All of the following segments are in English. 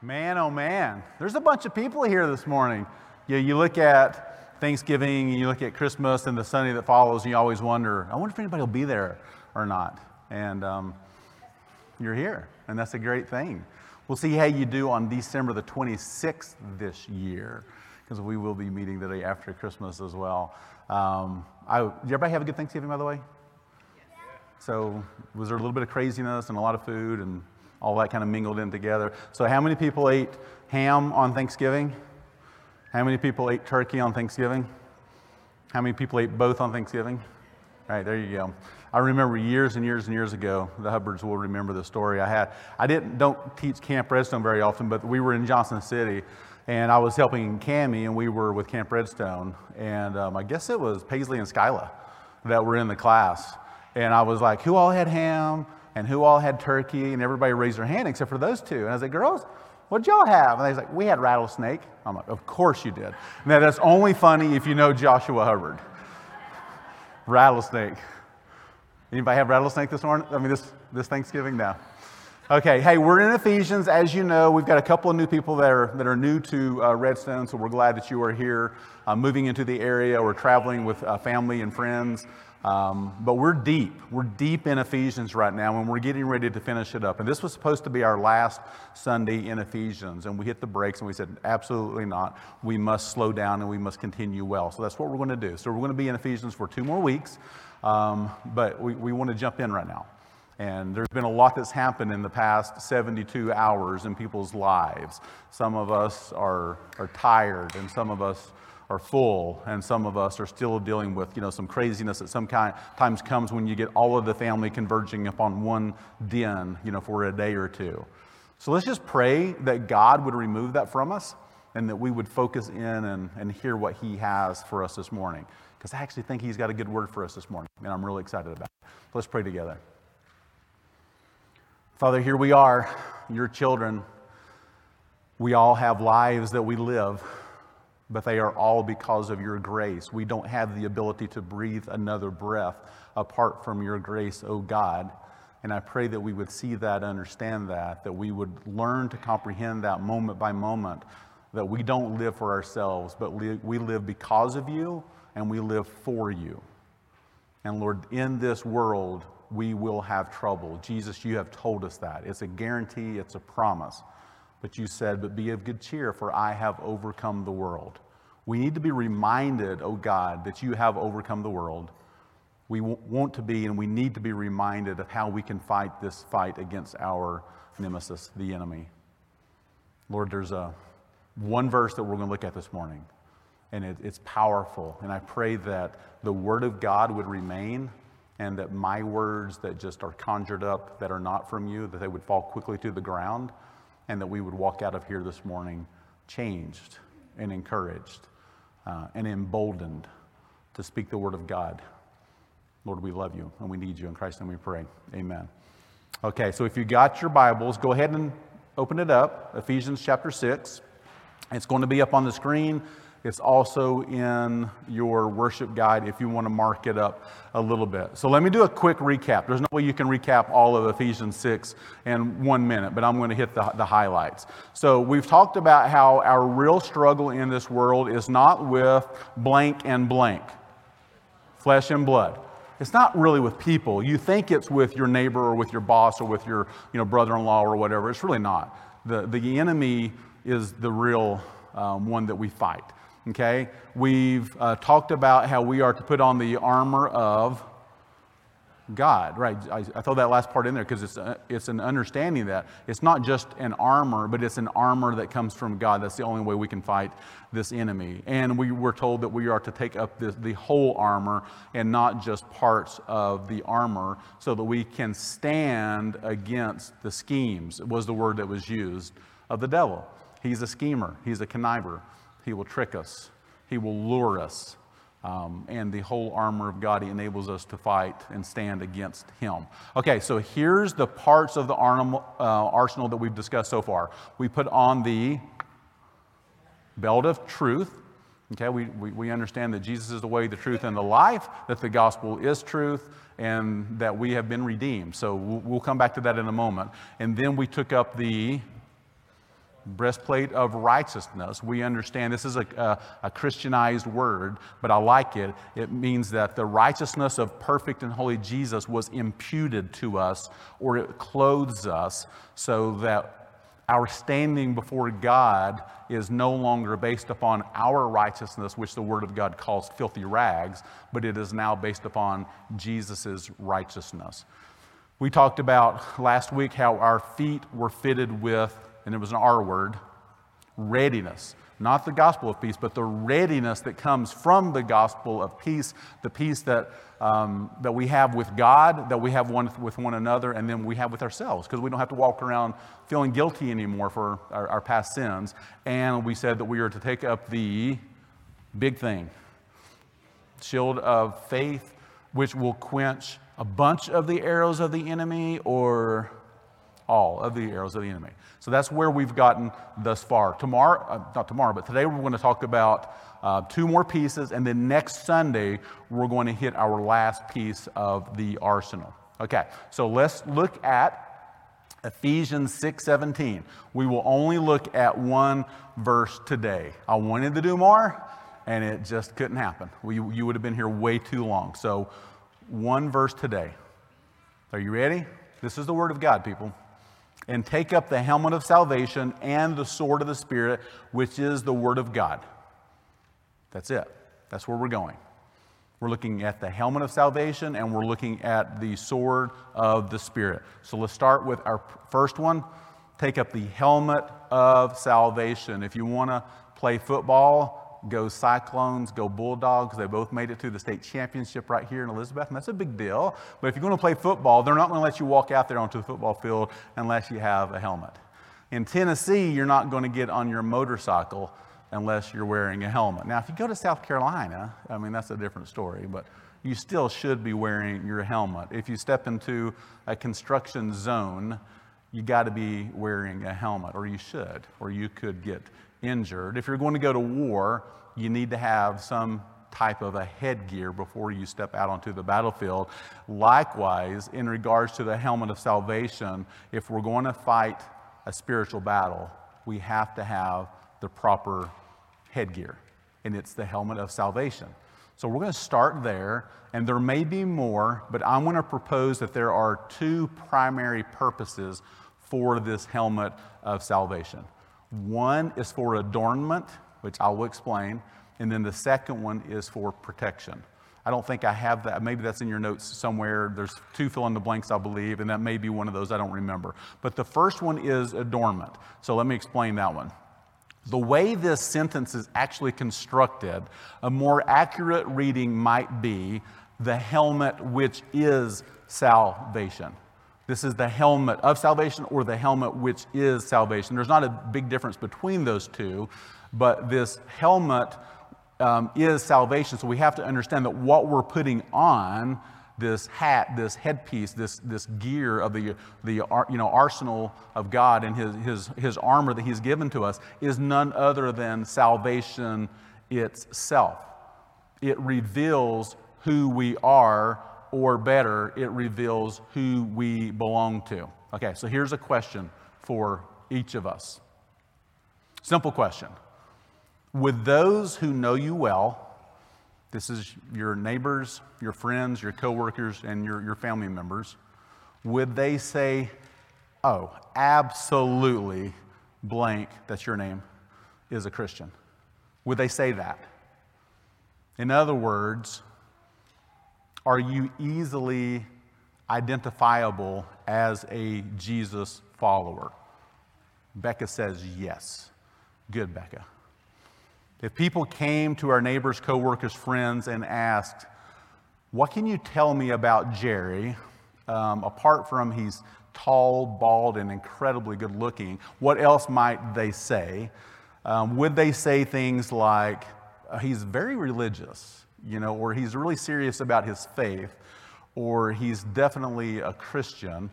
Man, oh man, there's a bunch of people here this morning. You, you look at Thanksgiving and you look at Christmas and the Sunday that follows, and you always wonder, I wonder if anybody will be there or not. And um, you're here, and that's a great thing. We'll see how you do on December the 26th this year, because we will be meeting the day after Christmas as well. Um, I, did everybody have a good Thanksgiving, by the way? So, was there a little bit of craziness and a lot of food and all that kind of mingled in together? So, how many people ate ham on Thanksgiving? How many people ate turkey on Thanksgiving? How many people ate both on Thanksgiving? All right, there you go. I remember years and years and years ago, the Hubbards will remember the story I had. I didn't don't teach Camp Redstone very often, but we were in Johnson City, and I was helping Cami, and we were with Camp Redstone, and um, I guess it was Paisley and Skyla that were in the class, and I was like, "Who all had ham?" And who all had turkey, and everybody raised their hand except for those two. And I was like, "Girls, What'd y'all have? And they was like, We had rattlesnake. I'm like, Of course you did. Now, that's only funny if you know Joshua Hubbard. rattlesnake. Anybody have rattlesnake this morning? I mean, this, this Thanksgiving? No. Okay, hey, we're in Ephesians. As you know, we've got a couple of new people that are, that are new to uh, Redstone, so we're glad that you are here, uh, moving into the area or traveling with uh, family and friends. Um, but we're deep. We're deep in Ephesians right now, and we're getting ready to finish it up. And this was supposed to be our last Sunday in Ephesians, and we hit the brakes and we said, absolutely not. We must slow down and we must continue well. So that's what we're going to do. So we're going to be in Ephesians for two more weeks, um, but we, we want to jump in right now. And there's been a lot that's happened in the past 72 hours in people's lives. Some of us are, are tired, and some of us are full, and some of us are still dealing with, you know, some craziness that sometimes comes when you get all of the family converging upon one den, you know, for a day or two. So let's just pray that God would remove that from us and that we would focus in and, and hear what He has for us this morning. Because I actually think He's got a good word for us this morning, and I'm really excited about it. Let's pray together. Father, here we are, your children. We all have lives that we live but they are all because of your grace. We don't have the ability to breathe another breath apart from your grace, O oh God. And I pray that we would see that, understand that, that we would learn to comprehend that moment by moment, that we don't live for ourselves, but we live because of you and we live for you. And Lord, in this world, we will have trouble. Jesus, you have told us that. It's a guarantee, it's a promise. But you said, But be of good cheer, for I have overcome the world. We need to be reminded, oh God, that you have overcome the world. We want to be and we need to be reminded of how we can fight this fight against our nemesis, the enemy. Lord, there's a one verse that we're going to look at this morning, and it, it's powerful. And I pray that the Word of God would remain and that my words that just are conjured up that are not from you, that they would fall quickly to the ground and that we would walk out of here this morning changed and encouraged uh, and emboldened to speak the word of God. Lord, we love you and we need you. In Christ's name we pray. Amen. Okay, so if you got your Bibles, go ahead and open it up. Ephesians chapter 6. It's going to be up on the screen. It's also in your worship guide if you want to mark it up a little bit. So let me do a quick recap. There's no way you can recap all of Ephesians 6 in one minute, but I'm going to hit the, the highlights. So we've talked about how our real struggle in this world is not with blank and blank, flesh and blood. It's not really with people. You think it's with your neighbor or with your boss or with your you know, brother-in-law or whatever. It's really not. The, the enemy is the real um, one that we fight. Okay? We've uh, talked about how we are to put on the armor of God, right? I, I throw that last part in there because it's, uh, it's an understanding that it's not just an armor, but it's an armor that comes from God. That's the only way we can fight this enemy. And we were told that we are to take up this, the whole armor and not just parts of the armor so that we can stand against the schemes, was the word that was used, of the devil. He's a schemer, he's a conniver. He will trick us, He will lure us. Um, and the whole armor of God, He enables us to fight and stand against Him. Okay, so here's the parts of the arsenal, uh, arsenal that we've discussed so far. We put on the belt of truth. Okay, we, we, we understand that Jesus is the way, the truth, and the life, that the gospel is truth, and that we have been redeemed. So we'll come back to that in a moment. And then we took up the breastplate of righteousness. We understand this is a, a, a, Christianized word, but I like it. It means that the righteousness of perfect and holy Jesus was imputed to us, or it clothes us so that our standing before God is no longer based upon our righteousness, which the Word of God calls filthy rags, but it is now based upon Jesus' righteousness. We talked about last week how our feet were fitted with, and it was an R word, readiness. Not the gospel of peace, but the readiness that comes from the gospel of peace, the peace that, um, that we have with God, that we have one with one another, and then we have with ourselves, because we don't have to walk around feeling guilty anymore for our, our past sins. And we said that we are to take up the big thing shield of faith, which will quench a bunch of the arrows of the enemy or all of the arrows of the enemy. So that's where we've gotten thus far. Tomorrow, uh, not tomorrow, but today we're going to talk about uh, two more pieces, and then next Sunday we're going to hit our last piece of the arsenal. Okay, so let's look at Ephesians 6:17. We will only look at one verse today. I wanted to do more, and it just couldn't happen. We, you would have been here way too long. So one verse today. Are you ready? This is the Word of God, people. And take up the helmet of salvation and the sword of the Spirit, which is the Word of God. That's it. That's where we're going. We're looking at the helmet of salvation and we're looking at the sword of the Spirit. So let's start with our first one. Take up the helmet of salvation. If you want to play football, go Cyclones, go Bulldogs. They both made it to the state championship right here in Elizabeth, and that's a big deal. But if you're going to play football, they're not going to let you walk out there onto the football field unless you have a helmet. In Tennessee, you're not going to get on your motorcycle unless you're wearing a helmet. Now, if you go to South Carolina, I mean, that's a different story, but you still should be wearing your helmet. If you step into a construction zone, you got to be wearing a helmet, or you should, or you could get injured. If you're going to go to war, you need to have some type of a headgear before you step out onto the battlefield. Likewise, in regards to the helmet of salvation, if we're going to fight a spiritual battle, we have to have the proper headgear, and it's the helmet of salvation. So we're going to start there, and there may be more, but I'm going to propose that there are two primary purposes for this helmet of salvation. One is for adornment, which I will explain, and then the second one is for protection. I don't think I have that. Maybe that's in your notes somewhere. There's two fill in the blanks, I believe, and that may be one of those. I don't remember. But the first one is adornment. So let me explain that one. The way this sentence is actually constructed, a more accurate reading might be the helmet which is salvation. This is the helmet of salvation or the helmet which is salvation. There's not a big difference between those two, but this helmet um, is salvation. So we have to understand that what we're putting on, this hat, this headpiece, this, this gear of the, the you know, arsenal of God and his, his, his armor that He's given to us, is none other than salvation itself. It reveals who we are or better, it reveals who we belong to. Okay, so here's a question for each of us. Simple question. Would those who know you well, this is your neighbors, your friends, your coworkers, and your, your family members, would they say, oh, absolutely blank, that's your name, is a Christian? Would they say that? In other words, are you easily identifiable as a Jesus follower? Becca says yes. Good, Becca. If people came to our neighbors, coworkers, friends, and asked, What can you tell me about Jerry? Um, apart from he's tall, bald, and incredibly good looking, what else might they say? Um, would they say things like, He's very religious? You know, or he's really serious about his faith, or he's definitely a Christian.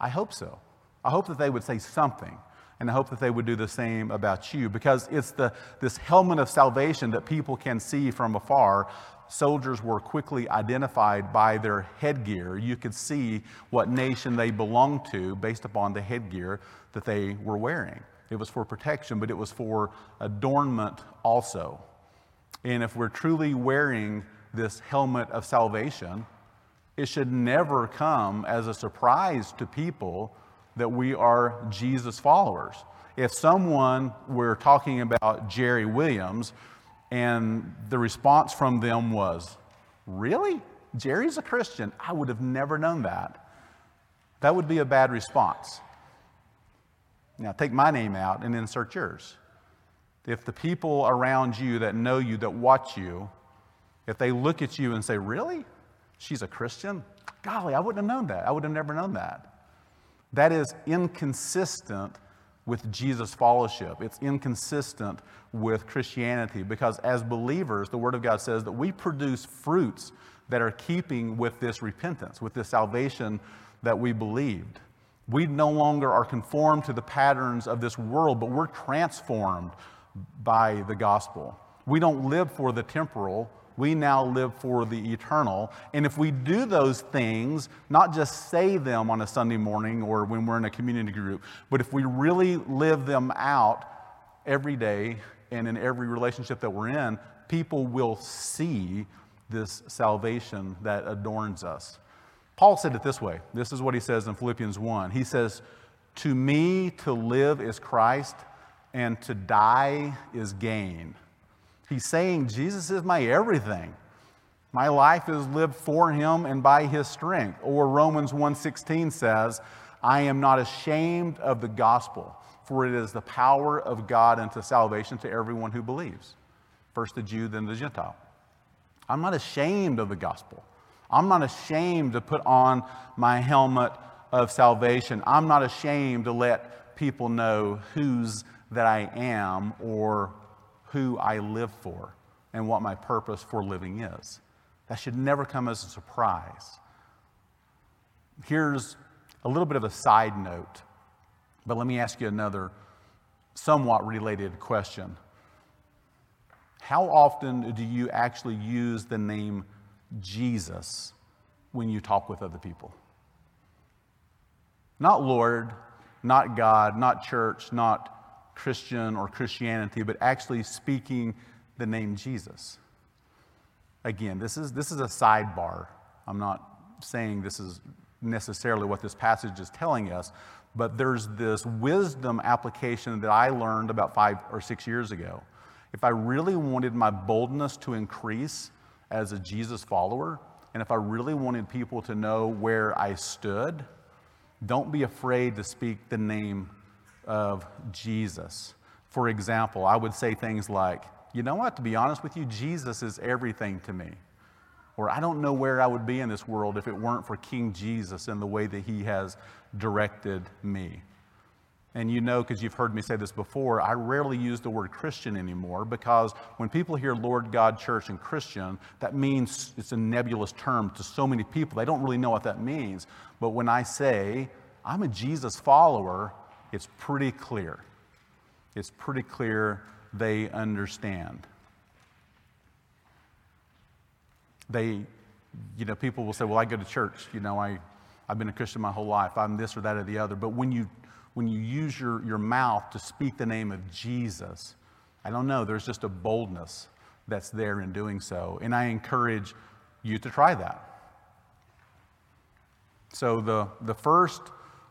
I hope so. I hope that they would say something. And I hope that they would do the same about you because it's the, this helmet of salvation that people can see from afar. Soldiers were quickly identified by their headgear. You could see what nation they belonged to based upon the headgear that they were wearing. it was for protection, but it was for adornment also. And if we're truly wearing this helmet of salvation, it should never come as a surprise to people that we are Jesus followers. If someone were talking about Jerry Williams and the response from them was, Really? Jerry's a Christian? I would have never known that. That would be a bad response. Now, take my name out and insert yours. If the people around you that know you, that watch you, if they look at you and say, Really? She's a Christian? Golly, I wouldn't have known that. I would have never known that. That is inconsistent with Jesus' fellowship. It's inconsistent with Christianity because, as believers, the Word of God says that we produce fruits that are keeping with this repentance, with this salvation that we believed. We no longer are conformed to the patterns of this world, but we're transformed by the gospel. We don't live for the temporal, we now live for the eternal. And if we do those things, not just say them on a Sunday morning or when we're in a community group, but if we really live them out every day and in every relationship that we're in, people will see this salvation that adorns us. Paul said it this way. This is what he says in Philippians 1. He says, To me to live is Christ, and to die is gain. He's saying, Jesus is my everything. My life is lived for him and by his strength. Or Romans 1:16 says, I am not ashamed of the gospel, for it is the power of God unto salvation to everyone who believes. First the Jew, then the Gentile. I'm not ashamed of the gospel. I'm not ashamed to put on my helmet of salvation. I'm not ashamed to let people know whose that I am or who I live for and what my purpose for living is. That should never come as a surprise. Here's a little bit of a side note, but let me ask you another somewhat related question. How often do you actually use the name Jesus when you talk with other people? Not Lord, not God, not church, not Christian or Christianity, but actually speaking the name Jesus. Again, this is, this is a sidebar. I'm not saying this is necessarily what this passage is telling us, but there's this wisdom application that I learned about five or six years ago. If I really wanted my boldness to increase as a Jesus follower, and if I really wanted people to know where I stood, don't be afraid to speak the name of Jesus. For example, I would say things like, you know what, to be honest with you, Jesus is everything to me. Or I don't know where I would be in this world if it weren't for King Jesus and the way that he has directed me. And you know, because you've heard me say this before, I rarely use the word Christian anymore because when people hear Lord God, Church, and Christian, that means it's a nebulous term to so many people. They don't really know what that means. But when I say, I'm a Jesus follower, it's pretty clear. It's pretty clear they understand. They, you know, people will say, well, I go to church. You know, I, I've been a Christian my whole life. I'm this or that or the other. But when you, when you use your, your mouth to speak the name of Jesus, I don't know, there's just a boldness that's there in doing so. And I encourage you to try that. So, the, the first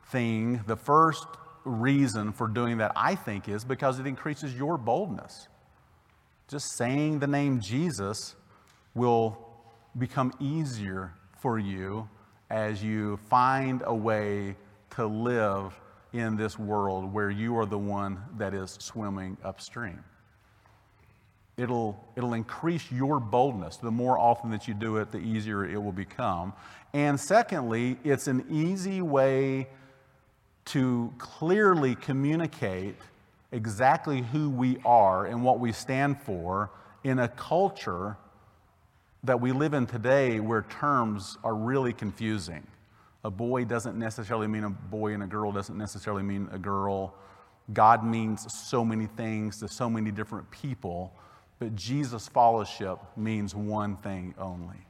thing, the first reason for doing that, I think, is because it increases your boldness. Just saying the name Jesus will become easier for you as you find a way to live in this world where you are the one that is swimming upstream. It'll, it'll increase your boldness. The more often that you do it, the easier it will become. And secondly, it's an easy way to clearly communicate exactly who we are and what we stand for in a culture that we live in today where terms are really confusing. A boy doesn't necessarily mean a boy, and a girl doesn't necessarily mean a girl. God means so many things to so many different people, but Jesus' fellowship means one thing only.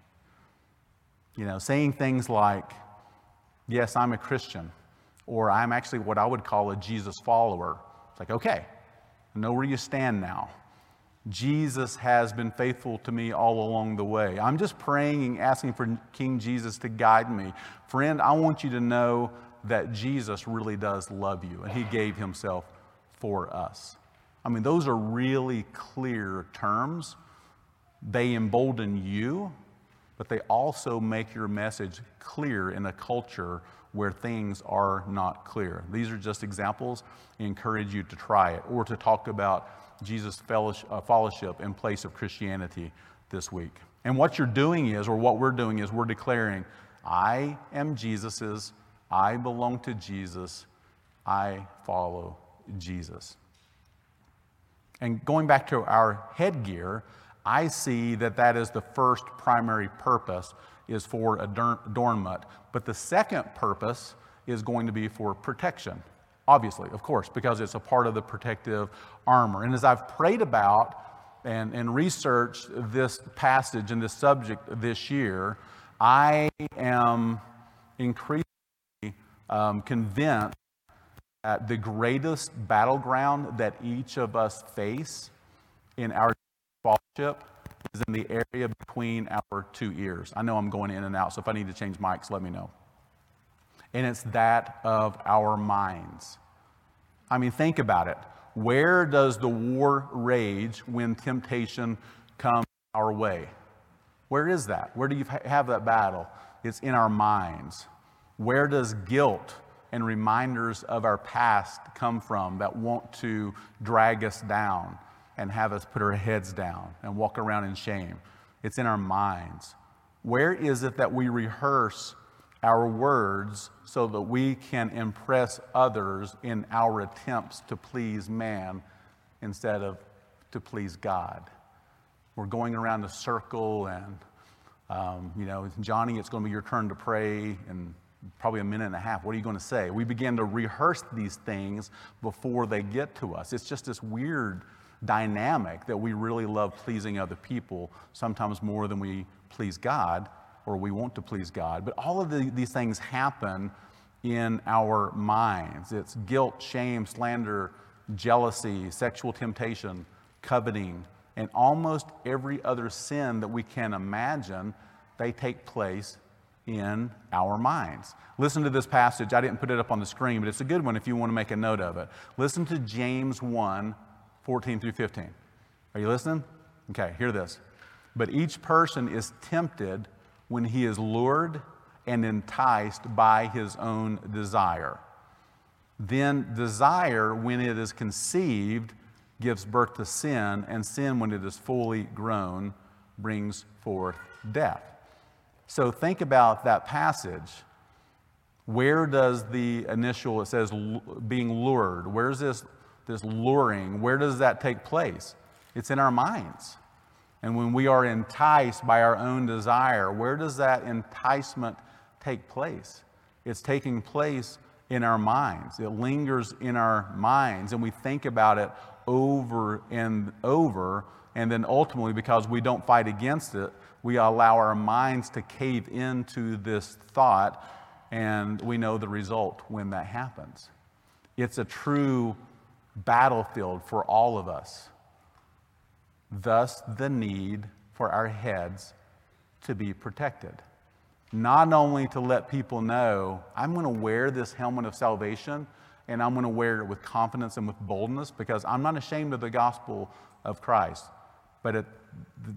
You know, saying things like, Yes, I'm a Christian or I'm actually what I would call a Jesus follower, It's like, okay, I know where you stand now. Jesus has been faithful to me all along the way. I'm just praying and asking for King Jesus to guide me. Friend, I want you to know that Jesus really does love you, and He gave Himself for us. I mean, those are really clear terms. They embolden you, but they also make your message clear in a culture where things are not clear. These are just examples. I encourage you to try it or to talk about Jesus' uh, fellowship in place of Christianity this week. And what you're doing is, or what we're doing is, we're declaring, I am Jesus's, I belong to Jesus, I follow Jesus. And going back to our headgear, I see that that is the first primary purpose is for adornment. But the second purpose is going to be for protection, obviously, of course, because it's a part of the protective armor. And as I've prayed about and, and researched this passage and this subject this year, I am increasingly um, convinced that the greatest battleground that each of us face in our fellowship is in the area between our two ears. I know I'm going in and out, so if I need to change mics, let me know. And it's that of our minds. I mean, think about it. Where does the war rage when temptation comes our way? Where is that? Where do you have that battle? It's in our minds. Where does guilt and reminders of our past come from that want to drag us down and have us put our heads down and walk around in shame? It's in our minds. Where is it that we rehearse our words so that we can impress others in our attempts to please man instead of to please God. We're going around the circle, and, um, you know, Johnny, it's going to be your turn to pray in probably a minute and a half. What are you going to say? We begin to rehearse these things before they get to us. It's just this weird dynamic that we really love pleasing other people, sometimes more than we please God or we want to please God. But all of the, these things happen in our minds it's guilt, shame, slander, jealousy, sexual temptation, coveting, and almost every other sin that we can imagine, they take place in our minds. Listen to this passage. I didn't put it up on the screen, but it's a good one if you want to make a note of it. Listen to James 1 14 through 15. Are you listening? Okay, hear this. But each person is tempted when he is lured and enticed by his own desire. Then desire, when it is conceived, gives birth to sin, and sin, when it is fully grown, brings forth death. So think about that passage. Where does the initial, it says being lured, where's this, this luring? Where does that take place? It's in our minds. And when we are enticed by our own desire, where does that enticement take place? It's taking place in our minds. It lingers in our minds, and we think about it over and over. And then ultimately, because we don't fight against it, we allow our minds to cave into this thought, and we know the result when that happens. It's a true battlefield for all of us. Thus, the need for our heads to be protected. Not only to let people know, I'm going to wear this helmet of salvation and I'm going to wear it with confidence and with boldness because I'm not ashamed of the gospel of Christ. But it,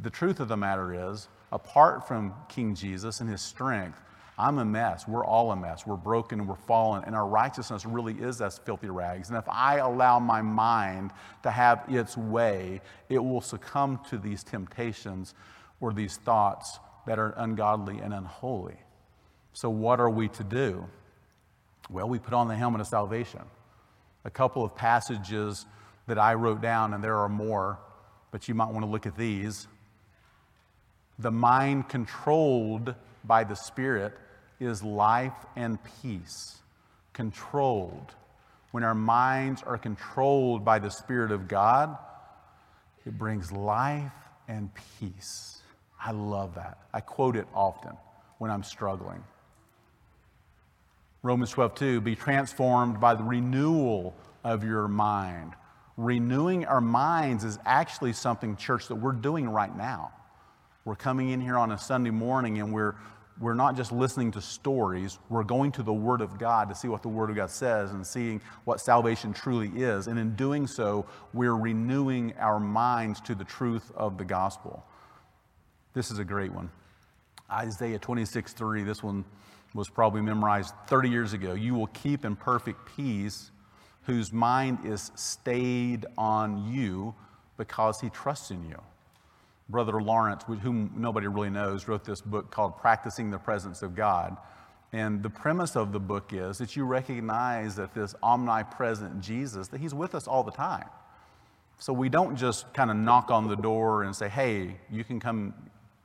the truth of the matter is, apart from King Jesus and his strength, I'm a mess. We're all a mess. We're broken and we're fallen, and our righteousness really is as filthy rags. And if I allow my mind to have its way, it will succumb to these temptations or these thoughts that are ungodly and unholy. So, what are we to do? Well, we put on the helmet of salvation. A couple of passages that I wrote down, and there are more, but you might want to look at these. The mind controlled by the Spirit is life and peace, controlled. When our minds are controlled by the Spirit of God, it brings life and peace. I love that. I quote it often when I'm struggling. Romans 12, 2, be transformed by the renewal of your mind. Renewing our minds is actually something, church, that we're doing right now. We're coming in here on a Sunday morning and we're, we're not just listening to stories, we're going to the Word of God to see what the Word of God says and seeing what salvation truly is. And in doing so, we're renewing our minds to the truth of the gospel. This is a great one. Isaiah 26 3, this one was probably memorized 30 years ago. You will keep in perfect peace whose mind is stayed on you because he trusts in you. Brother Lawrence, whom nobody really knows, wrote this book called Practicing the Presence of God. And the premise of the book is that you recognize that this omnipresent Jesus, that he's with us all the time. So we don't just kind of knock on the door and say, hey, you can come,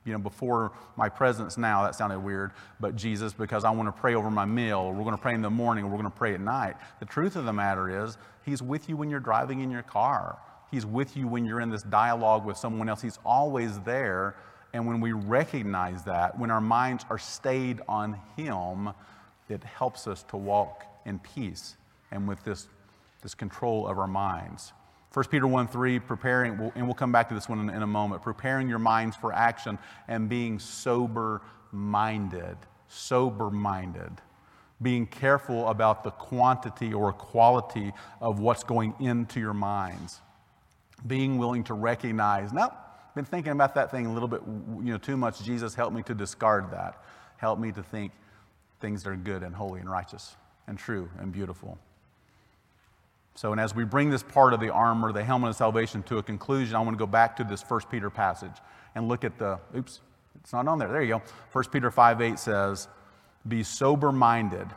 you know, before my presence now. That sounded weird, but Jesus, because I want to pray over my meal. We're going to pray in the morning, or we're going to pray at night. The truth of the matter is, he's with you when you're driving in your car. He's with you when you're in this dialogue with someone else. He's always there. And when we recognize that, when our minds are stayed on Him, it helps us to walk in peace and with this, this control of our minds. 1 Peter 1 3, preparing, and we'll come back to this one in, in a moment, preparing your minds for action and being sober minded. Sober minded. Being careful about the quantity or quality of what's going into your minds being willing to recognize, nope, been thinking about that thing a little bit, you know, too much. Jesus, help me to discard that. Help me to think things that are good and holy and righteous and true and beautiful. So, and as we bring this part of the armor, the helmet of salvation, to a conclusion, I want to go back to this First Peter passage and look at the, oops, it's not on there. There you go. First Peter 5 8 says, Be sober minded,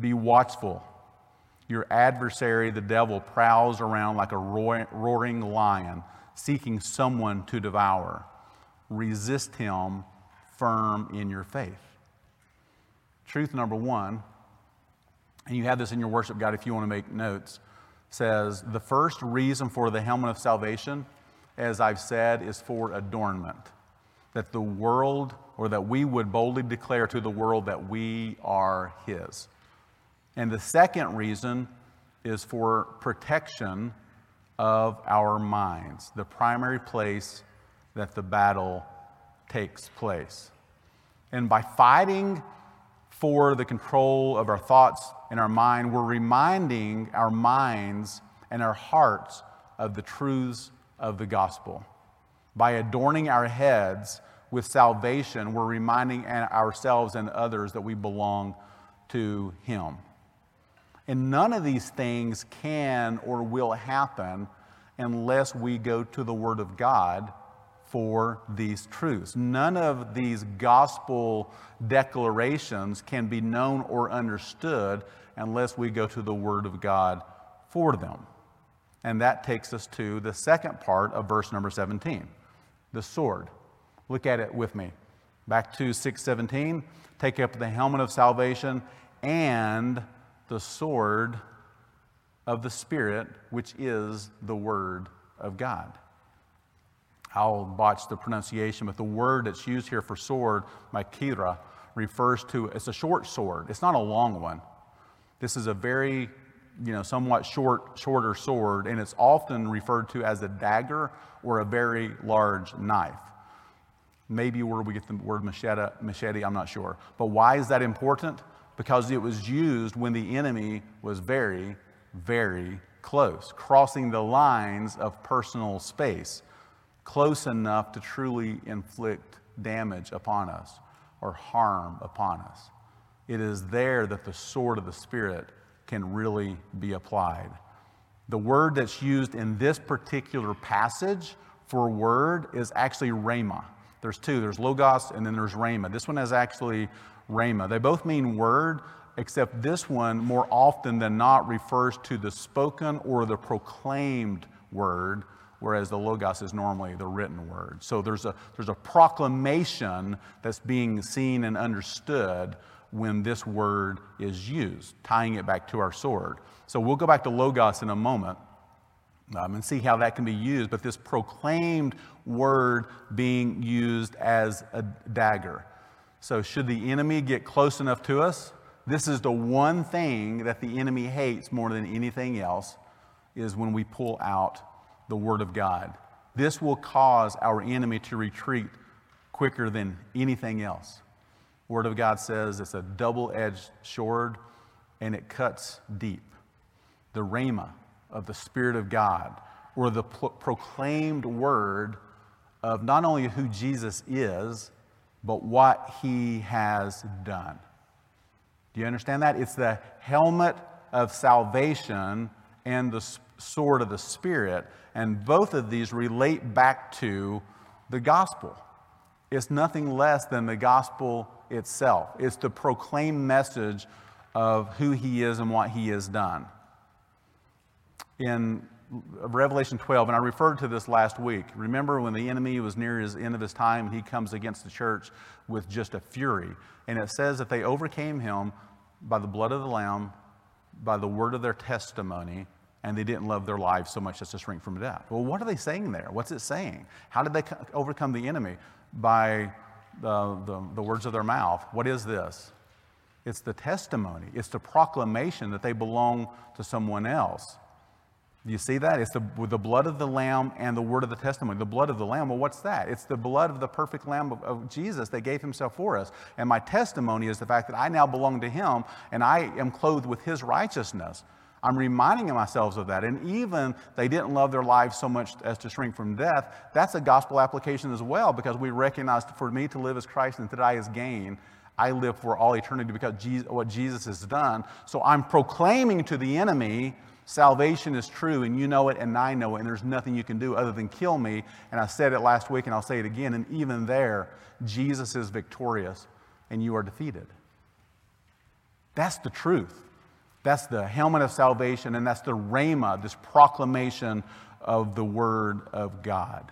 be watchful. Your adversary, the devil, prowls around like a roaring lion, seeking someone to devour. Resist him firm in your faith. Truth number one, and you have this in your worship guide if you want to make notes, says the first reason for the helmet of salvation, as I've said, is for adornment. That the world, or that we would boldly declare to the world that we are His. And the second reason is for protection of our minds, the primary place that the battle takes place. And by fighting for the control of our thoughts and our mind, we're reminding our minds and our hearts of the truths of the gospel. By adorning our heads with salvation, we're reminding ourselves and others that we belong to Him. And none of these things can or will happen unless we go to the Word of God for these truths. None of these gospel declarations can be known or understood unless we go to the Word of God for them. And that takes us to the second part of verse number 17 the sword. Look at it with me. Back to 617. Take up the helmet of salvation and the sword of the Spirit, which is the Word of God. I'll botch the pronunciation, but the word that's used here for sword, machaira, refers to it's a short sword. It's not a long one. This is a very, you know, somewhat short, shorter sword, and it's often referred to as a dagger or a very large knife. Maybe where we get the word machete, machete, I'm not sure. But why is that important? Because it was used when the enemy was very, very close, crossing the lines of personal space, close enough to truly inflict damage upon us or harm upon us. It is there that the sword of the Spirit can really be applied. The word that's used in this particular passage for word is actually rhema. There's two there's logos and then there's rhema. This one has actually rhema. They both mean word, except this one more often than not refers to the spoken or the proclaimed word, whereas the logos is normally the written word. So there's a, there's a proclamation that's being seen and understood when this word is used, tying it back to our sword. So we'll go back to logos in a moment. Um, and see how that can be used, but this proclaimed word being used as a dagger. So, should the enemy get close enough to us, This is the one thing that the enemy hates more than anything else is when we pull out the Word of God. This will cause our enemy to retreat quicker than anything else. Word of God says it's a double edged sword and it cuts deep. The rhema of the Spirit of God, or the pro- proclaimed word of not only who Jesus is, but what he has done. Do you understand that? It's the helmet of salvation and the sword of the Spirit. And both of these relate back to the gospel. It's nothing less than the gospel itself, it's the proclaimed message of who he is and what he has done. In Revelation 12, and I referred to this last week. Remember when the enemy was near his end of his time, and he comes against the church with just a fury. And it says that they overcame him by the blood of the Lamb, by the word of their testimony, and they didn't love their lives so much as to shrink from death. Well, what are they saying there? What's it saying? How did they overcome the enemy? By the, the, the words of their mouth. What is this? It's the testimony, it's the proclamation that they belong to someone else. You see that? It's the, the blood of the Lamb and the word of the testimony. The blood of the Lamb, well, what's that? It's the blood of the perfect Lamb of, of, Jesus that gave himself for us. And my testimony is the fact that I now belong to him and I am clothed with his righteousness. I'm reminding myself of that. And even they didn't love their lives so much as to shrink from death, that's a gospel application as well because we recognize for me to live as Christ and to die as gain. I live for all eternity because Jesus, what Jesus has done. So I'm proclaiming to the enemy Salvation is true, and you know it, and I know it, and there's nothing you can do other than kill me. And I said it last week, and I'll say it again. And even there, Jesus is victorious, and you are defeated. That's the truth. That's the helmet of salvation, and that's the rhema, this proclamation of the Word of God.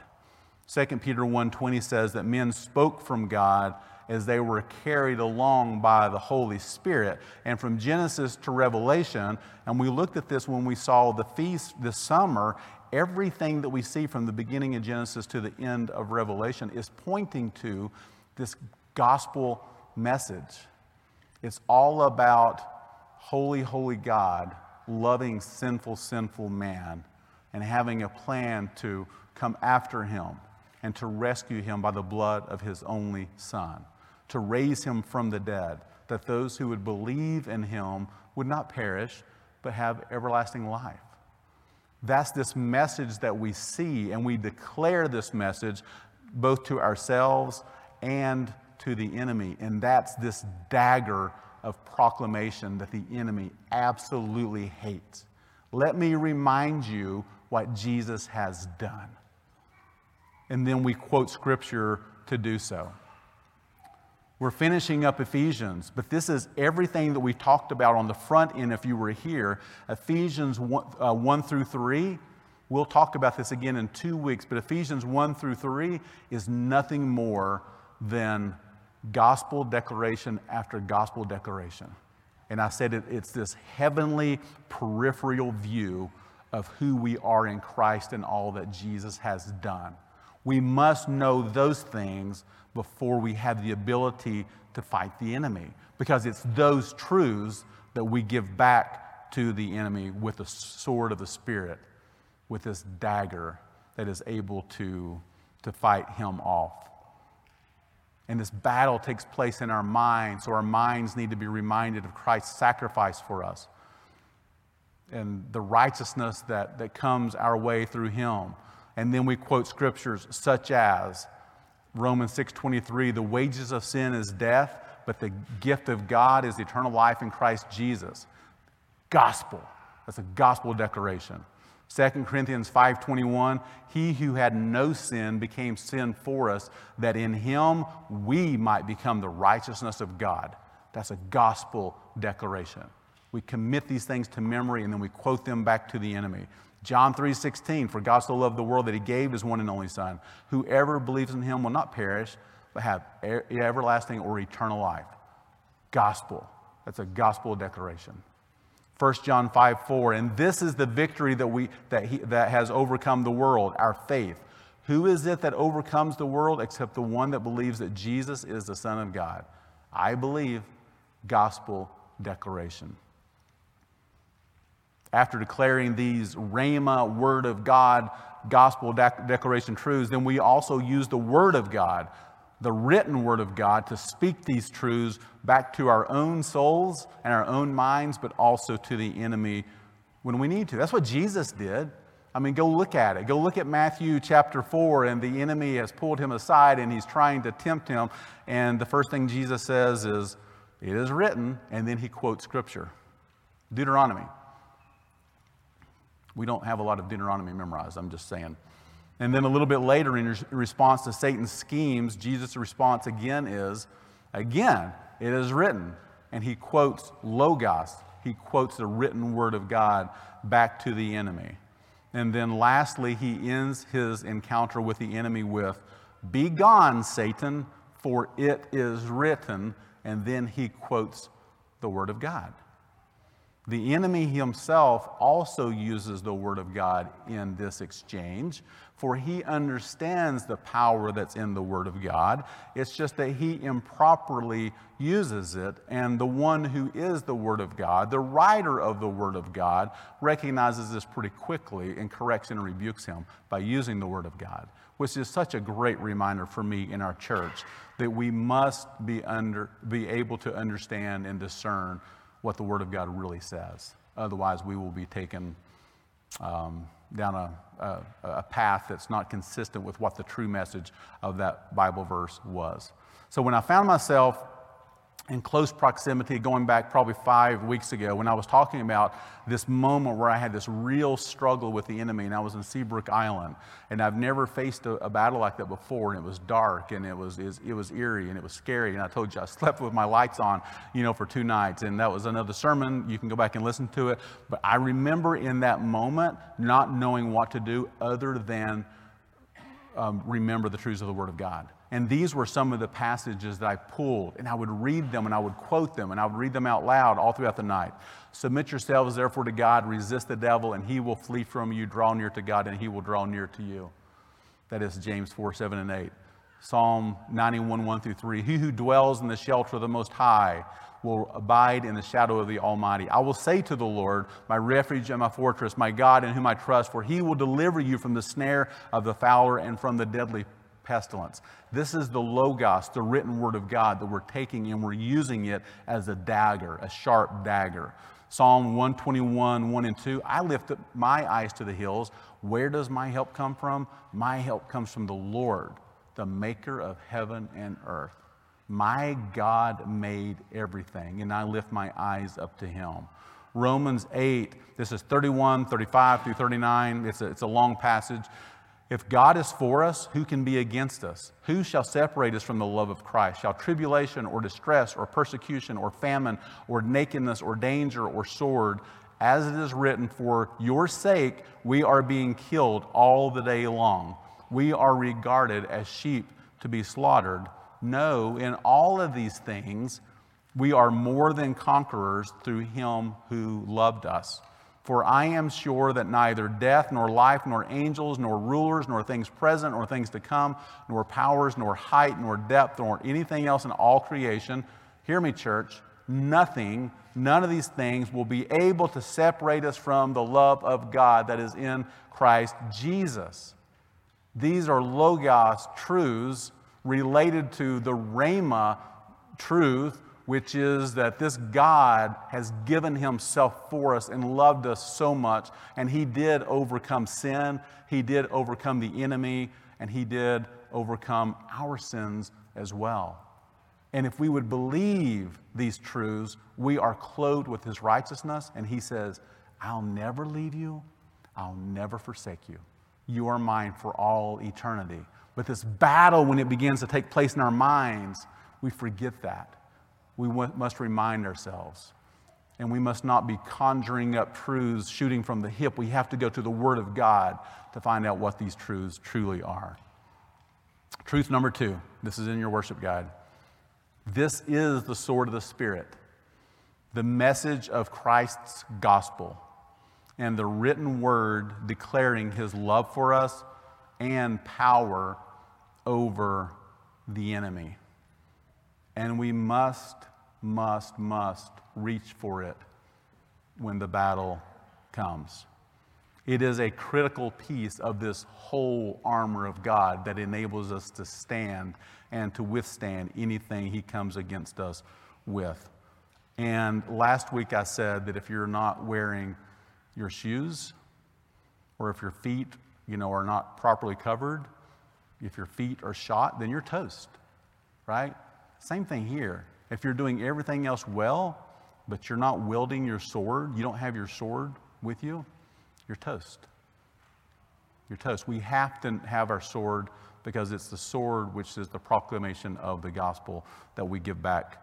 2 Peter 1.20 says that men spoke from God as they were carried along by the Holy Spirit. And from Genesis to Revelation, and we looked at this when we saw the feast this summer, everything that we see from the beginning of Genesis to the end of Revelation is pointing to this gospel message. It's all about holy, holy God loving sinful, sinful man and having a plan to come after him and to rescue him by the blood of his only son to raise him from the dead, that those who would believe in him would not perish, but have everlasting life. That's this message that we see, and we declare this message both to ourselves and to the enemy. And that's this dagger of proclamation that the enemy absolutely hates. Let me remind you what Jesus has done. And then we quote scripture to do so. We're finishing up Ephesians, but this is everything that we talked about on the front end if you were here. Ephesians 1, uh, 1 through 3. We'll talk about this again in two weeks, but Ephesians 1 through 3 is nothing more than gospel declaration after gospel declaration. And I said it, it's this heavenly peripheral view of who we are in Christ and all that Jesus has done. We must know those things before we have the ability to fight the enemy. Because it's those truths that we give back to the enemy with the sword of the Spirit, with this dagger that is able to, to fight him off. And this battle takes place in our minds, so our minds need to be reminded of Christ's sacrifice for us and the righteousness that, that comes our way through him. And then we quote scriptures such as Romans 6:23, the wages of sin is death, but the gift of God is eternal life in Christ Jesus. Gospel. That's a gospel declaration. 2 Corinthians 5:21, he who had no sin became sin for us that in him we might become the righteousness of God. That's a gospel declaration. We commit these things to memory and then we quote them back to the enemy. John 3:16, for God so loved the world that he gave his one and only son. Whoever believes in him will not perish, but have everlasting or eternal life. Gospel. That's a gospel declaration. 1 John 5 4, and this is the victory that, we, that, he, that has overcome the world, our faith. Who is it that overcomes the world except the one that believes that Jesus is the Son of God? I believe gospel declaration. After declaring these Rhema, Word of God, gospel declaration truths, then we also use the Word of God, the written Word of God, to speak these truths back to our own souls and our own minds, but also to the enemy when we need to. That's what Jesus did. I mean, go look at it. Go look at Matthew chapter 4, and the enemy has pulled him aside and he's trying to tempt him. And the first thing Jesus says is, It is written, and then he quotes scripture Deuteronomy. We don't have a lot of Deuteronomy memorized, I'm just saying. And then a little bit later, in response to Satan's schemes, Jesus' response again is, Again, it is written. And he quotes Logos, he quotes the written word of God back to the enemy. And then lastly, he ends his encounter with the enemy with, Be gone, Satan, for it is written. And then he quotes the Word of God. The enemy himself also uses the Word of God in this exchange for he understands the power that's in the Word of God. It's just that he improperly uses it, and the one who is the Word of God, the writer of the Word of God, recognizes this pretty quickly and corrects and rebukes him by using the Word of God, which is such a great reminder for me in our church that we must be, under, be able to understand and discern what the Word of God really says. Otherwise, we will be taken. Um, down a, a, a, path that's not consistent with what the true message of that Bible verse was. So when I found myself in close proximity, going back probably five weeks ago, when I was talking about this moment where I had this real struggle with the enemy, and I was in Seabrook Island, and I've never faced a, a battle like that before, and it was dark, and it was, it was, it was eerie, and it was scary, and I told you I slept with my lights on, you know, for two nights, and that was another sermon. You can go back and listen to it, but I remember in that moment not knowing what to do other than um, remember the truths of the Word of God. And these were some of the passages that I pulled, and I would read them and I would quote them and I would read them out loud all throughout the night. Submit yourselves therefore to God, resist the devil, and he will flee from you. Draw near to God, and he will draw near to you. That is James 4 7 and 8. Psalm 91 1 through 3. He who dwells in the shelter of the Most High will abide in the shadow of the Almighty. I will say to the Lord, my refuge and my fortress, my God in whom I trust, for he will deliver you from the snare of the fowler and from the deadly pestilence. This is the Logos, the written word of God that we're taking and we're using it as a dagger, a sharp dagger. Psalm 121, 1 and 2. I lift up my eyes to the hills. Where does my help come from? My help comes from the Lord, the maker of heaven and earth. My God made everything, and I lift my eyes up to him. Romans 8, this is 31, 35 through 39. It's a, it's a long passage. If God is for us, who can be against us? Who shall separate us from the love of Christ? Shall tribulation or distress or persecution or famine or nakedness or danger or sword? As it is written, for your sake we are being killed all the day long. We are regarded as sheep to be slaughtered. No, in all of these things, we are more than conquerors through him who loved us. For I am sure that neither death, nor life, nor angels, nor rulers, nor things present, nor things to come, nor powers, nor height, nor depth, nor anything else in all creation, hear me, church, nothing, none of these things will be able to separate us from the love of God that is in Christ Jesus. These are Logos truths related to the Rhema truth which is that this God has given himself for us and loved us so much, and he did overcome sin, he did overcome the enemy, and he did overcome our sins as well. And if we would believe these truths, we are clothed with his righteousness, and he says, I'll never leave you, I'll never forsake you. You are mine for all eternity. But this battle, when it begins to take place in our minds, we forget that we must remind ourselves. And we must not be conjuring up truths, shooting from the hip. We have to go to the Word of God to find out what these truths truly are. Truth number two this is in your worship guide. This is the sword of the Spirit, the message of Christ's gospel, and the written word declaring his love for us and power over the enemy. And we must, must, must reach for it when the battle comes. It is a critical piece of this whole armor of God that enables us to stand and to withstand anything He comes against us with. And last week I said that if you're not wearing your shoes, or if your feet, you know, are not properly covered, if your feet are shot, then you're toast, right? Same thing here. If you're doing everything else well, but you're not wielding your sword, you don't have your sword with you, you're toast. You're toast. We have to have our sword because it's the sword which is the proclamation of the gospel that we give back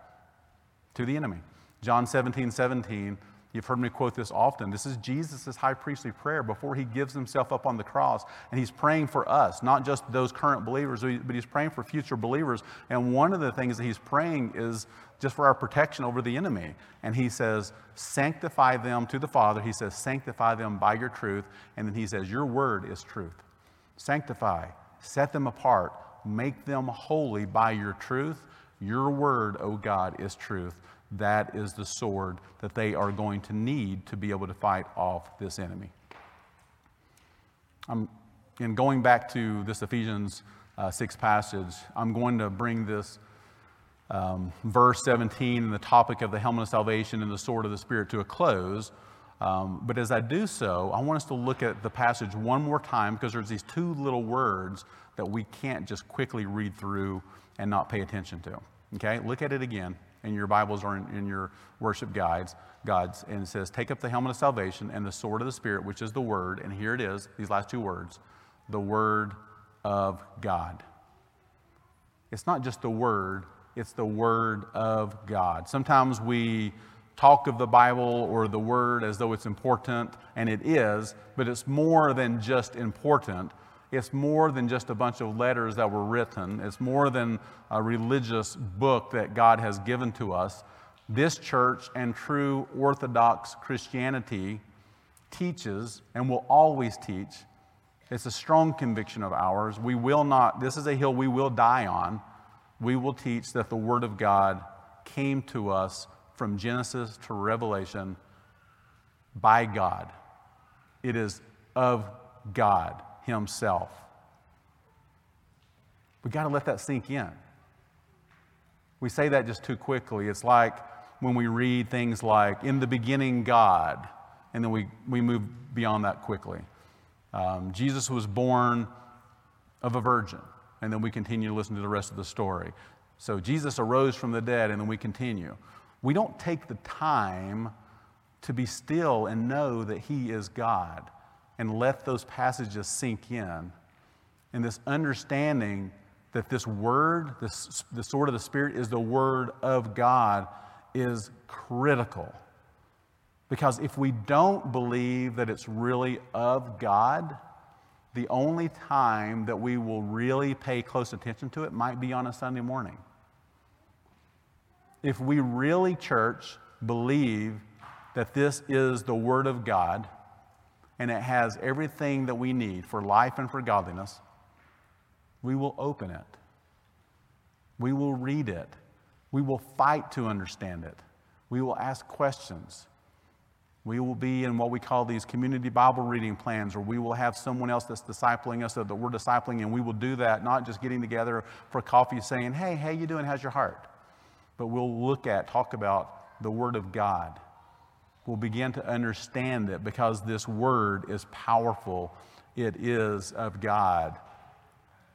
to the enemy. John 17, 17, you've heard me quote this often. This is Jesus' high priestly prayer before he gives himself up on the cross. And he's praying for us, not just those current believers, but he's praying for future believers. And one of the things that he's praying is just for our protection over the enemy. And he says, Sanctify them to the Father. He says, Sanctify them by your truth. And then he says, Your word is truth. Sanctify, set them apart, make them holy by your truth. Your word, O God, is truth. That is the sword that they are going to need to be able to fight off this enemy. I'm, in going back to this Ephesians uh, 6 passage, I'm going to bring this um, verse 17 and the topic of the helmet of salvation and the sword of the Spirit to a close. Um, but as I do so, I want us to look at the passage one more time because there's these two little words that we can't just quickly read through and not pay attention to. Okay, look at it again in your Bibles or in, in your worship guides, God's, and it says, Take up the helmet of salvation and the sword of the Spirit, which is the Word. And here it is, these last two words the Word of God. It's not just the Word, it's the Word of God. Sometimes we talk of the Bible or the Word as though it's important, and it is, but it's more than just important. It's more than just a bunch of letters that were written. It's more than a religious book that God has given to us. This church and true Orthodox Christianity teaches and will always teach. It's a strong conviction of ours. We will not, this is a hill we will die on we will teach that the Word of God came to us from Genesis to Revelation by God. It is of God Himself. We got to let that sink in. We say that just too quickly. It's like when we read things like, in the beginning, God, and then we, we move beyond that quickly. Um, Jesus was born of a virgin and then we continue to listen to the rest of the story. So Jesus arose from the dead, and then we continue. We don't take the time to be still and know that He is God and let those passages sink in. And this understanding that this word, this, the sword of the Spirit, is the word of God is critical. Because if we don't believe that it's really of God, the only time that we will really pay close attention to it might be on a Sunday morning. If we really, church, believe that this is the Word of God and it has everything that we need for life and for godliness, we will open it. We will read it. We will fight to understand it. We will ask questions. We will be in what we call these community Bible reading plans, or we will have someone else that's discipling us or that we're discipling, and we will do that, not just getting together for coffee saying, Hey, how you doing? How's your heart? But we'll look at, talk about the Word of God. We'll begin to understand it because this Word is powerful. It is of God.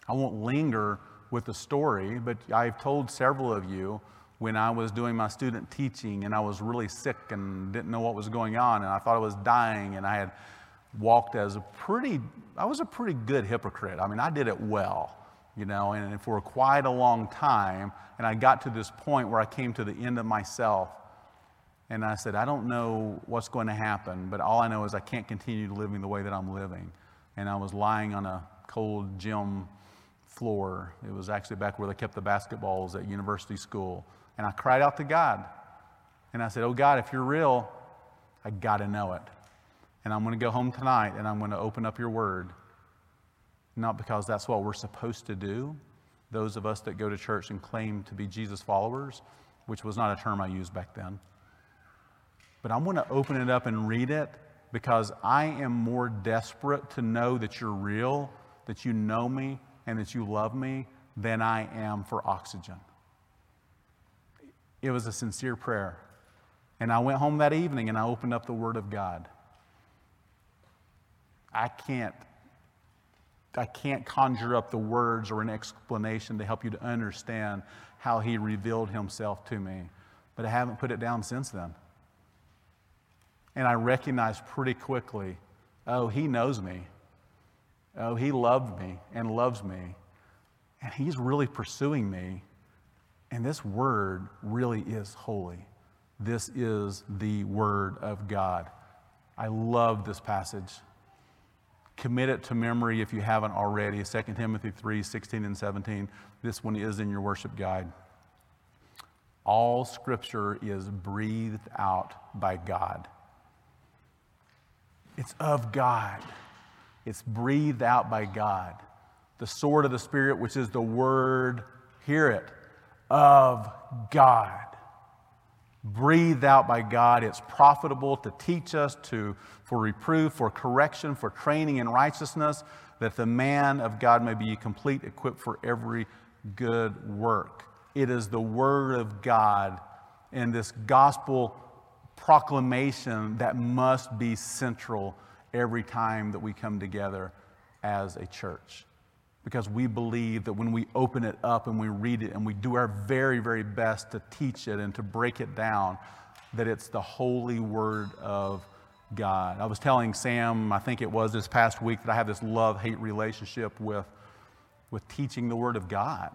I won't linger with the story, but I've told several of you when I was doing my student teaching and I was really sick and didn't know what was going on and I thought I was dying and I had walked as a pretty, I was a pretty good hypocrite. I mean, I did it well, you know, and for quite a long time. And I got to this point where I came to the end of myself and I said, I don't know what's going to happen, but all I know is I can't continue to living the way that I'm living. And I was lying on a cold gym floor. It was actually back where they kept the basketballs at university school. And I cried out to God. And I said, Oh God, if you're real, I got to know it. And I'm going to go home tonight and I'm going to open up your word. Not because that's what we're supposed to do, those of us that go to church and claim to be Jesus followers, which was not a term I used back then. But I'm going to open it up and read it because I am more desperate to know that you're real, that you know me, and that you love me than I am for oxygen. It was a sincere prayer. And I went home that evening and I opened up the Word of God. I can't, I can't conjure up the words or an explanation to help you to understand how He revealed Himself to me, but I haven't put it down since then. And I recognized pretty quickly oh, He knows me. Oh, He loved me and loves me. And He's really pursuing me. And this Word really is holy. This is the Word of God. I love this passage. Commit it to memory if you haven't already. 2 Timothy 3 16 and 17. This one is in your worship guide. All scripture is breathed out by God. It's of God, it's breathed out by God. The sword of the Spirit, which is the word, hear it, of God breathed out by God. It's profitable to teach us, to, for reproof, for correction, for training in righteousness, that the man of God may be complete, equipped for every good work. It is the Word of God and this gospel proclamation that must be central every time that we come together as a church because we believe that when we open it up and we read it and we do our very, very best to teach it and to break it down, that it's the holy word of God. I was telling Sam, I think it was this past week, that I have this love hate relationship with, with teaching the Word of God.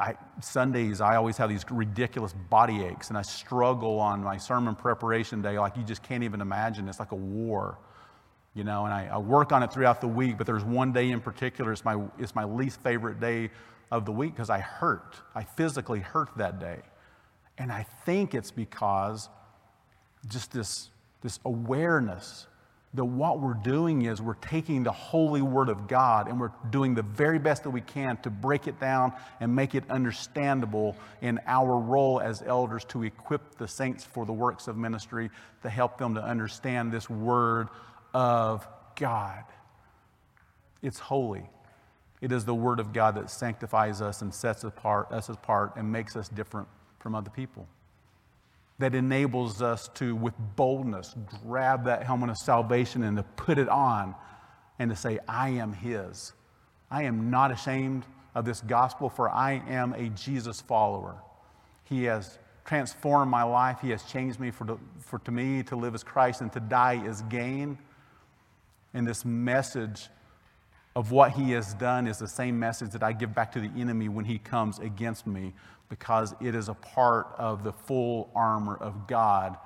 I, Sundays, I always have these ridiculous body aches, and I struggle on my sermon preparation day like you just can't even imagine. It's like a war you know, and I, I, work on it throughout the week, but there's one day in particular, it's my, it's my least favorite day of the week because I hurt. I physically hurt that day. And I think it's because just this, this awareness that what we're doing is we're taking the holy word of God and we're doing the very best that we can to break it down and make it understandable in our role as elders to equip the saints for the works of ministry, to help them to understand this word of God. It's holy. It is the Word of God that sanctifies us and sets apart, us apart and makes us different from other people. That enables us to, with boldness, grab that helmet of salvation and to put it on and to say, I am His. I am not ashamed of this gospel, for I am a Jesus follower. He has transformed my life. He has changed me for, for to me to live as Christ and to die is gain. And this message of what he has done is the same message that I give back to the enemy when he comes against me because it is a part of the full armor of God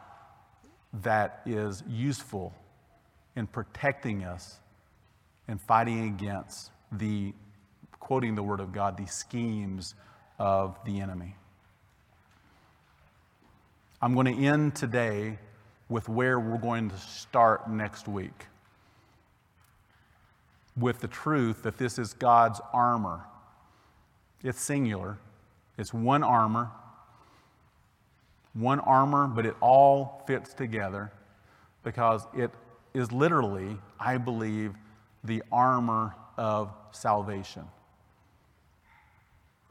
that is useful in protecting us and fighting against the, quoting the word of God, the schemes of the enemy. I'm going to end today with where we're going to start next week with the truth that this is God's armor. It's singular, it's one armor, one armor, but it all fits together because it is literally, I believe, the armor of salvation.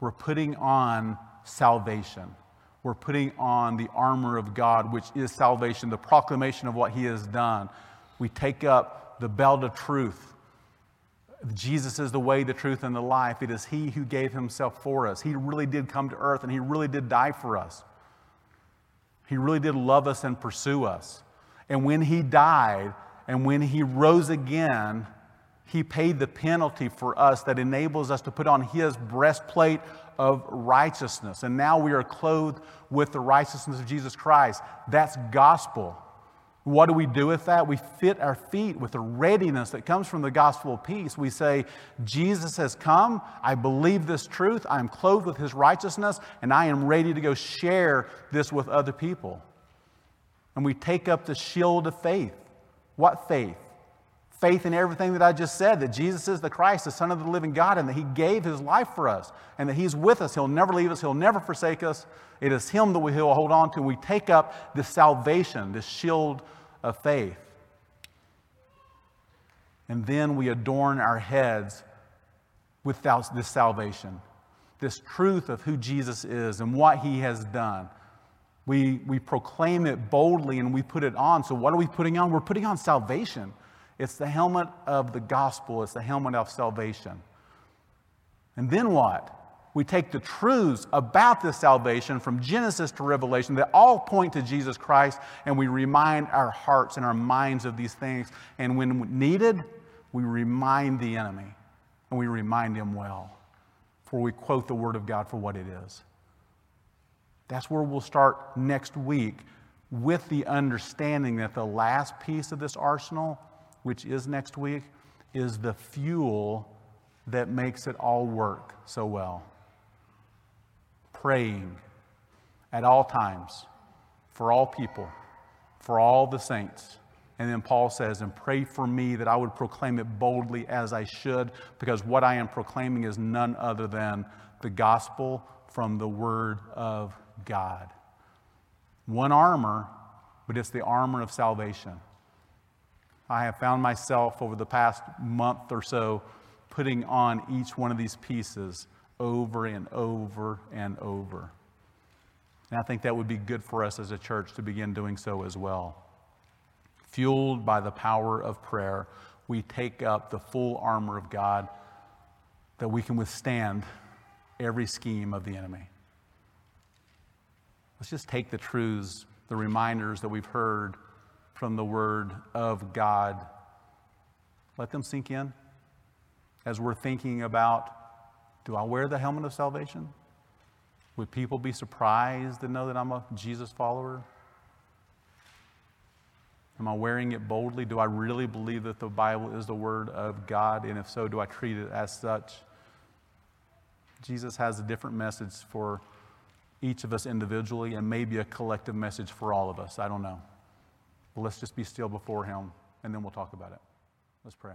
We're putting on salvation. We're putting on the armor of God, which is salvation, the proclamation of what He has done. We take up the belt of truth Jesus is the way, the truth, and the life. It is He who gave Himself for us. He really did come to earth and He really did die for us. He really did love us and pursue us. And when He died and when He rose again, He paid the penalty for us that enables us to put on His breastplate of righteousness. And now we are clothed with the righteousness of Jesus Christ. That's gospel. What do we do with that? We fit our feet with the readiness that comes from the gospel of peace. We say, Jesus has come. I believe this truth. I am clothed with his righteousness, and I am ready to go share this with other people. And we take up the shield of faith. What faith? Faith in everything that I just said that Jesus is the Christ, the Son of the living God, and that He gave His life for us, and that He's with us. He'll never leave us, He'll never forsake us. It is Him that we will hold on to. We take up this salvation, this shield of faith. And then we adorn our heads with this salvation, this truth of who Jesus is and what He has done. We, we proclaim it boldly and we put it on. So, what are we putting on? We're putting on salvation. It's the helmet of the gospel, it's the helmet of salvation. And then what? We take the truths about this salvation from Genesis to Revelation that all point to Jesus Christ, and we remind our hearts and our minds of these things. And when needed, we remind the enemy, and we remind him well, for we quote the Word of God for what it is. That's where we'll start next week with the understanding that the last piece of this arsenal which is next week, is the fuel that makes it all work so well. Praying at all times for all people, for all the saints. And then Paul says, and pray for me that I would proclaim it boldly as I should, because what I am proclaiming is none other than the gospel from the Word of God. One armor, but it's the armor of salvation. I have found myself over the past month or so putting on each one of these pieces over and over and over. And I think that would be good for us as a church to begin doing so as well. Fueled by the power of prayer, we take up the full armor of God that we can withstand every scheme of the enemy. Let's just take the truths, the reminders that we've heard from the Word of God. Let them sink in as we're thinking about do I wear the helmet of salvation? Would people be surprised to know that I'm a Jesus follower? Am I wearing it boldly? Do I really believe that the Bible is the Word of God? And if so, do I treat it as such? Jesus has a different message for each of us individually and maybe a collective message for all of us. I don't know. Let's just be still before Him, and then we'll talk about it. Let's pray.